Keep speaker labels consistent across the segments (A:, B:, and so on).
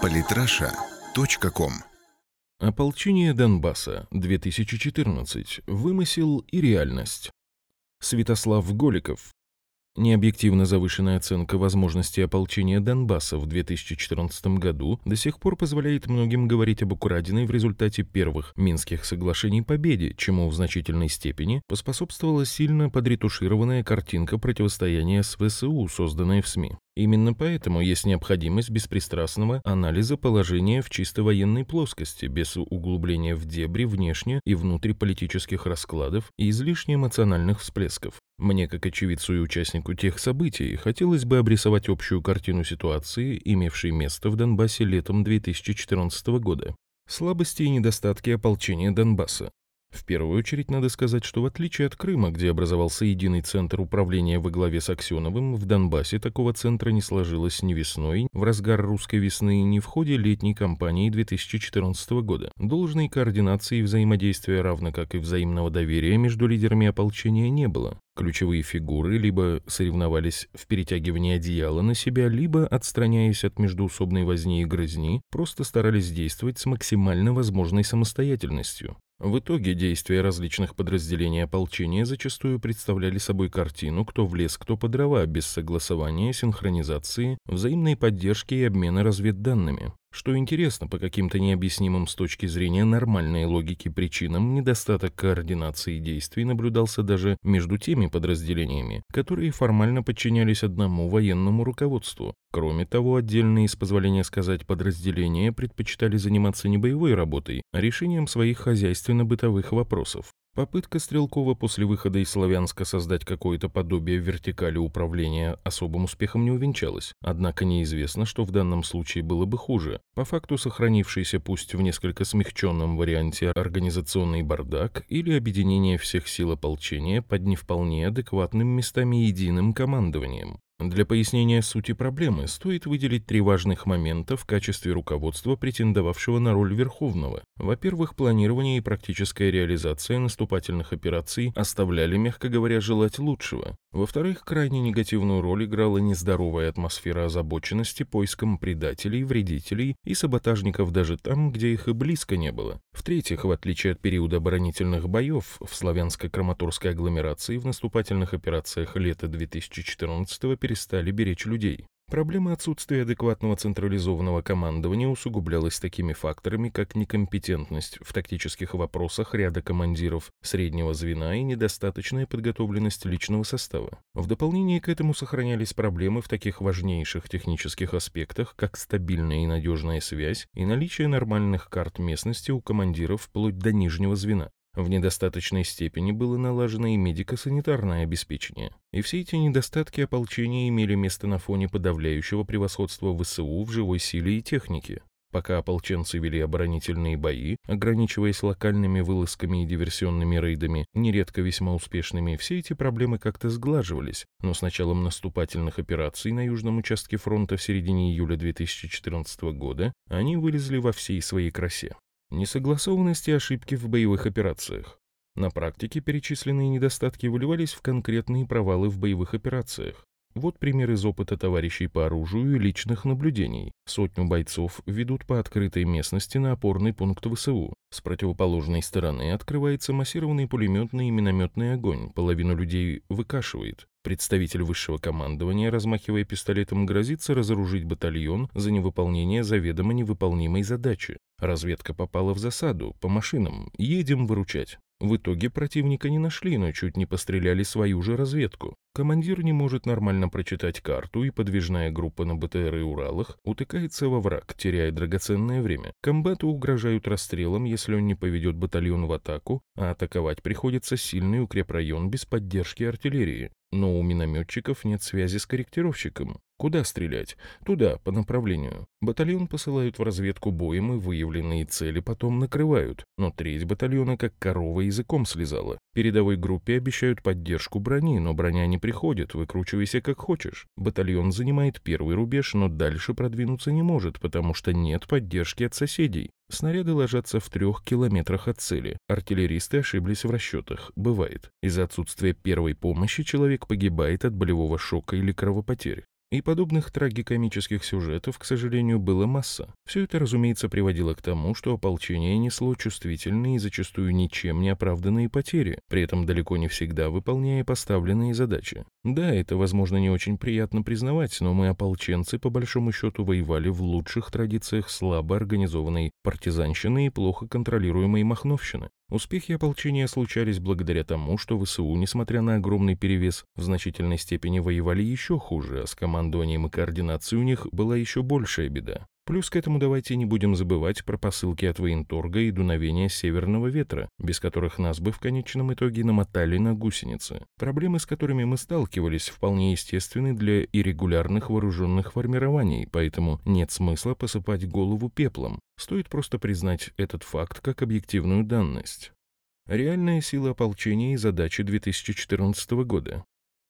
A: Политраша.ком
B: Ополчение Донбасса, 2014. Вымысел и реальность. Святослав Голиков, Необъективно завышенная оценка возможностей ополчения Донбасса в 2014 году до сих пор позволяет многим говорить об украденной в результате первых Минских соглашений победе, чему в значительной степени поспособствовала сильно подретушированная картинка противостояния с ВСУ, созданная в СМИ. Именно поэтому есть необходимость беспристрастного анализа положения в чисто военной плоскости, без углубления в дебри внешне и внутриполитических раскладов и излишне эмоциональных всплесков. Мне, как очевидцу и участнику тех событий, хотелось бы обрисовать общую картину ситуации, имевшей место в Донбассе летом 2014 года. Слабости и недостатки ополчения Донбасса. В первую очередь надо сказать, что в отличие от Крыма, где образовался единый центр управления во главе с Аксеновым, в Донбассе такого центра не сложилось ни весной, в разгар русской весны, ни в ходе летней кампании 2014 года. Должной координации и взаимодействия, равно как и взаимного доверия между лидерами ополчения не было. Ключевые фигуры либо соревновались в перетягивании одеяла на себя, либо, отстраняясь от междуусобной возни и грызни, просто старались действовать с максимально возможной самостоятельностью. В итоге действия различных подразделений ополчения зачастую представляли собой картину «кто в лес, кто по дрова» без согласования, синхронизации, взаимной поддержки и обмена разведданными. Что интересно, по каким-то необъяснимым с точки зрения нормальной логики причинам, недостаток координации действий наблюдался даже между теми подразделениями, которые формально подчинялись одному военному руководству. Кроме того, отдельные, с позволения сказать, подразделения предпочитали заниматься не боевой работой, а решением своих хозяйственно-бытовых вопросов. Попытка Стрелкова после выхода из Славянска создать какое-то подобие вертикали управления особым успехом не увенчалась. Однако неизвестно, что в данном случае было бы хуже. По факту сохранившийся пусть в несколько смягченном варианте организационный бардак или объединение всех сил ополчения под не вполне адекватным местами единым командованием. Для пояснения сути проблемы стоит выделить три важных момента в качестве руководства, претендовавшего на роль Верховного. Во-первых, планирование и практическая реализация наступательных операций оставляли, мягко говоря, желать лучшего. Во-вторых, крайне негативную роль играла нездоровая атмосфера озабоченности поиском предателей, вредителей и саботажников даже там, где их и близко не было. В-третьих, в отличие от периода оборонительных боев в славянско-краматорской агломерации в наступательных операциях лета 2014 перестали беречь людей. Проблема отсутствия адекватного централизованного командования усугублялась такими факторами, как некомпетентность в тактических вопросах ряда командиров среднего звена и недостаточная подготовленность личного состава. В дополнение к этому сохранялись проблемы в таких важнейших технических аспектах, как стабильная и надежная связь и наличие нормальных карт местности у командиров вплоть до нижнего звена. В недостаточной степени было налажено и медико-санитарное обеспечение. И все эти недостатки ополчения имели место на фоне подавляющего превосходства ВСУ в живой силе и технике. Пока ополченцы вели оборонительные бои, ограничиваясь локальными вылазками и диверсионными рейдами, нередко весьма успешными, все эти проблемы как-то сглаживались, но с началом наступательных операций на южном участке фронта в середине июля 2014 года они вылезли во всей своей красе. Несогласованности и ошибки в боевых операциях. На практике перечисленные недостатки выливались в конкретные провалы в боевых операциях. Вот пример из опыта товарищей по оружию и личных наблюдений. Сотню бойцов ведут по открытой местности на опорный пункт ВСУ. С противоположной стороны открывается массированный пулеметный и минометный огонь, половину людей выкашивает. Представитель высшего командования, размахивая пистолетом, грозится разоружить батальон за невыполнение заведомо невыполнимой задачи. Разведка попала в засаду, по машинам, едем выручать. В итоге противника не нашли, но чуть не постреляли свою же разведку. Командир не может нормально прочитать карту, и подвижная группа на БТР и Уралах утыкается во враг, теряя драгоценное время. Комбату угрожают расстрелом, если он не поведет батальон в атаку, а атаковать приходится сильный укрепрайон без поддержки артиллерии. Но у минометчиков нет связи с корректировщиком. Куда стрелять? Туда, по направлению. Батальон посылают в разведку боем и выявленные цели потом накрывают. Но треть батальона как корова языком слезала. Передовой группе обещают поддержку брони, но броня не приходит, выкручивайся как хочешь. Батальон занимает первый рубеж, но дальше продвинуться не может, потому что нет поддержки от соседей. Снаряды ложатся в трех километрах от цели. Артиллеристы ошиблись в расчетах. Бывает. Из-за отсутствия первой помощи человек погибает от болевого шока или кровопотерь. И подобных трагикомических сюжетов, к сожалению, было масса. Все это, разумеется, приводило к тому, что ополчение несло чувствительные и зачастую ничем не оправданные потери, при этом далеко не всегда выполняя поставленные задачи. Да, это, возможно, не очень приятно признавать, но мы, ополченцы, по большому счету воевали в лучших традициях слабо организованной партизанщины и плохо контролируемой махновщины. Успехи ополчения случались благодаря тому, что ВСУ, несмотря на огромный перевес, в значительной степени воевали еще хуже, а с командованием и координацией у них была еще большая беда. Плюс к этому давайте не будем забывать про посылки от военторга и дуновения северного ветра, без которых нас бы в конечном итоге намотали на гусеницы. Проблемы, с которыми мы сталкивались, вполне естественны для иррегулярных вооруженных формирований, поэтому нет смысла посыпать голову пеплом. Стоит просто признать этот факт как объективную данность. Реальная сила ополчения и задачи 2014 года.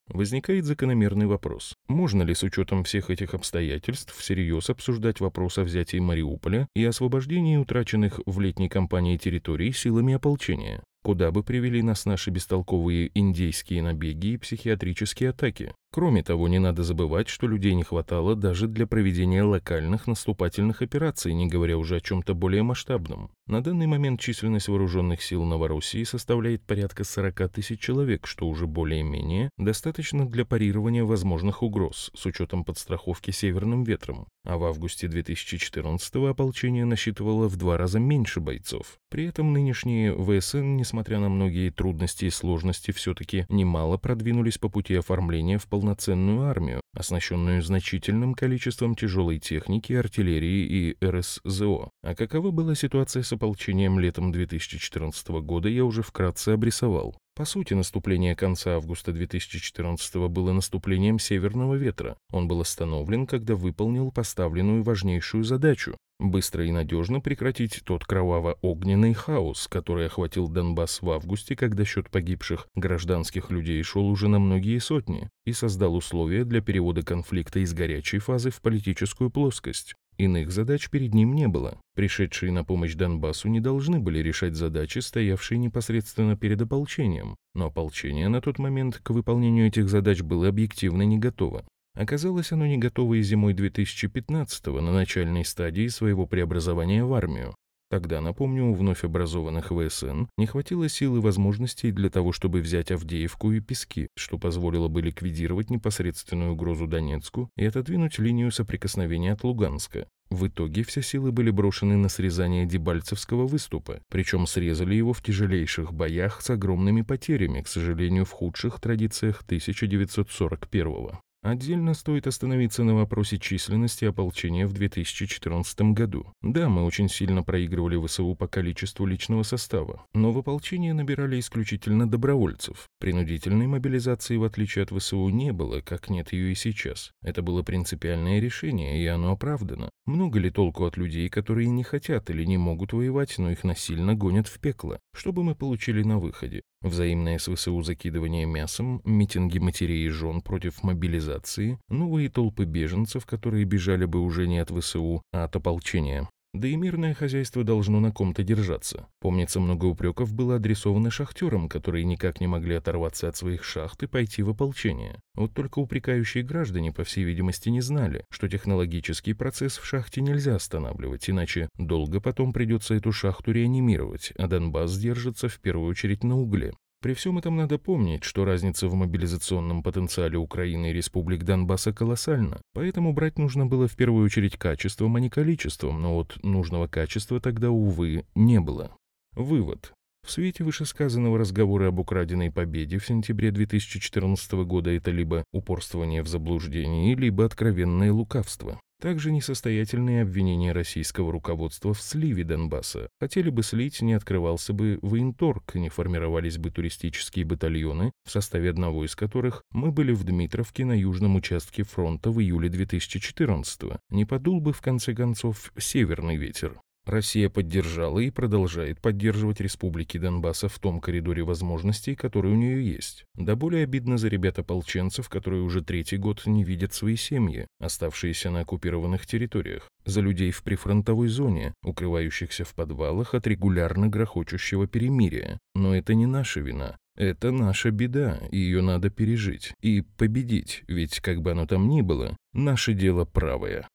B: Возникает закономерный вопрос. Можно ли с учетом всех этих обстоятельств всерьез обсуждать вопрос о взятии Мариуполя и освобождении утраченных в летней кампании территорий силами ополчения? Куда бы привели нас наши бестолковые индейские набеги и психиатрические атаки? Кроме того, не надо забывать, что людей не хватало даже для проведения локальных наступательных операций, не говоря уже о чем-то более масштабном. На данный момент численность вооруженных сил Новороссии составляет порядка 40 тысяч человек, что уже более-менее достаточно для парирования возможных угроз, с учетом подстраховки северным ветром. А в августе 2014-го ополчение насчитывало в два раза меньше бойцов. При этом нынешние ВСН, несмотря на многие трудности и сложности, все-таки немало продвинулись по пути оформления в пол полноценную армию, оснащенную значительным количеством тяжелой техники, артиллерии и РСЗО. А какова была ситуация с ополчением летом 2014 года, я уже вкратце обрисовал. По сути, наступление конца августа 2014 было наступлением северного ветра. Он был остановлен, когда выполнил поставленную важнейшую задачу быстро и надежно прекратить тот кроваво-огненный хаос, который охватил Донбасс в августе, когда счет погибших гражданских людей шел уже на многие сотни, и создал условия для перевода конфликта из горячей фазы в политическую плоскость. Иных задач перед ним не было. Пришедшие на помощь Донбассу не должны были решать задачи, стоявшие непосредственно перед ополчением, но ополчение на тот момент к выполнению этих задач было объективно не готово. Оказалось, оно не готово и зимой 2015-го на начальной стадии своего преобразования в армию. Тогда, напомню, у вновь образованных ВСН не хватило сил и возможностей для того, чтобы взять Авдеевку и Пески, что позволило бы ликвидировать непосредственную угрозу Донецку и отодвинуть линию соприкосновения от Луганска. В итоге все силы были брошены на срезание Дебальцевского выступа, причем срезали его в тяжелейших боях с огромными потерями, к сожалению, в худших традициях 1941 -го. Отдельно стоит остановиться на вопросе численности ополчения в 2014 году. Да, мы очень сильно проигрывали ВСУ по количеству личного состава, но в ополчение набирали исключительно добровольцев. Принудительной мобилизации, в отличие от ВСУ, не было, как нет ее и сейчас. Это было принципиальное решение, и оно оправдано. Много ли толку от людей, которые не хотят или не могут воевать, но их насильно гонят в пекло? Что бы мы получили на выходе? Взаимное с ВСУ закидывание мясом, митинги матерей и жен против мобилизации, новые толпы беженцев, которые бежали бы уже не от ВСУ, а от ополчения. Да и мирное хозяйство должно на ком-то держаться. Помнится, много упреков было адресовано шахтерам, которые никак не могли оторваться от своих шахт и пойти в ополчение. Вот только упрекающие граждане, по всей видимости, не знали, что технологический процесс в шахте нельзя останавливать, иначе долго потом придется эту шахту реанимировать, а Донбасс держится в первую очередь на угле. При всем этом надо помнить, что разница в мобилизационном потенциале Украины и республик Донбасса колоссальна, поэтому брать нужно было в первую очередь качеством, а не количеством, но вот нужного качества тогда, увы, не было. Вывод. В свете вышесказанного разговора об украденной победе в сентябре 2014 года это либо упорствование в заблуждении, либо откровенное лукавство. Также несостоятельные обвинения российского руководства в сливе Донбасса. Хотели бы слить, не открывался бы военторг, не формировались бы туристические батальоны, в составе одного из которых мы были в Дмитровке на южном участке фронта в июле 2014 -го. Не подул бы, в конце концов, северный ветер. Россия поддержала и продолжает поддерживать республики Донбасса в том коридоре возможностей, который у нее есть. Да более обидно за ребят-ополченцев, которые уже третий год не видят свои семьи, оставшиеся на оккупированных территориях, за людей в прифронтовой зоне, укрывающихся в подвалах от регулярно грохочущего перемирия. Но это не наша вина. Это наша беда, ее надо пережить и победить, ведь как бы оно там ни было, наше дело правое.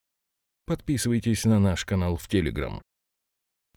B: Подписывайтесь на наш канал в Телеграм.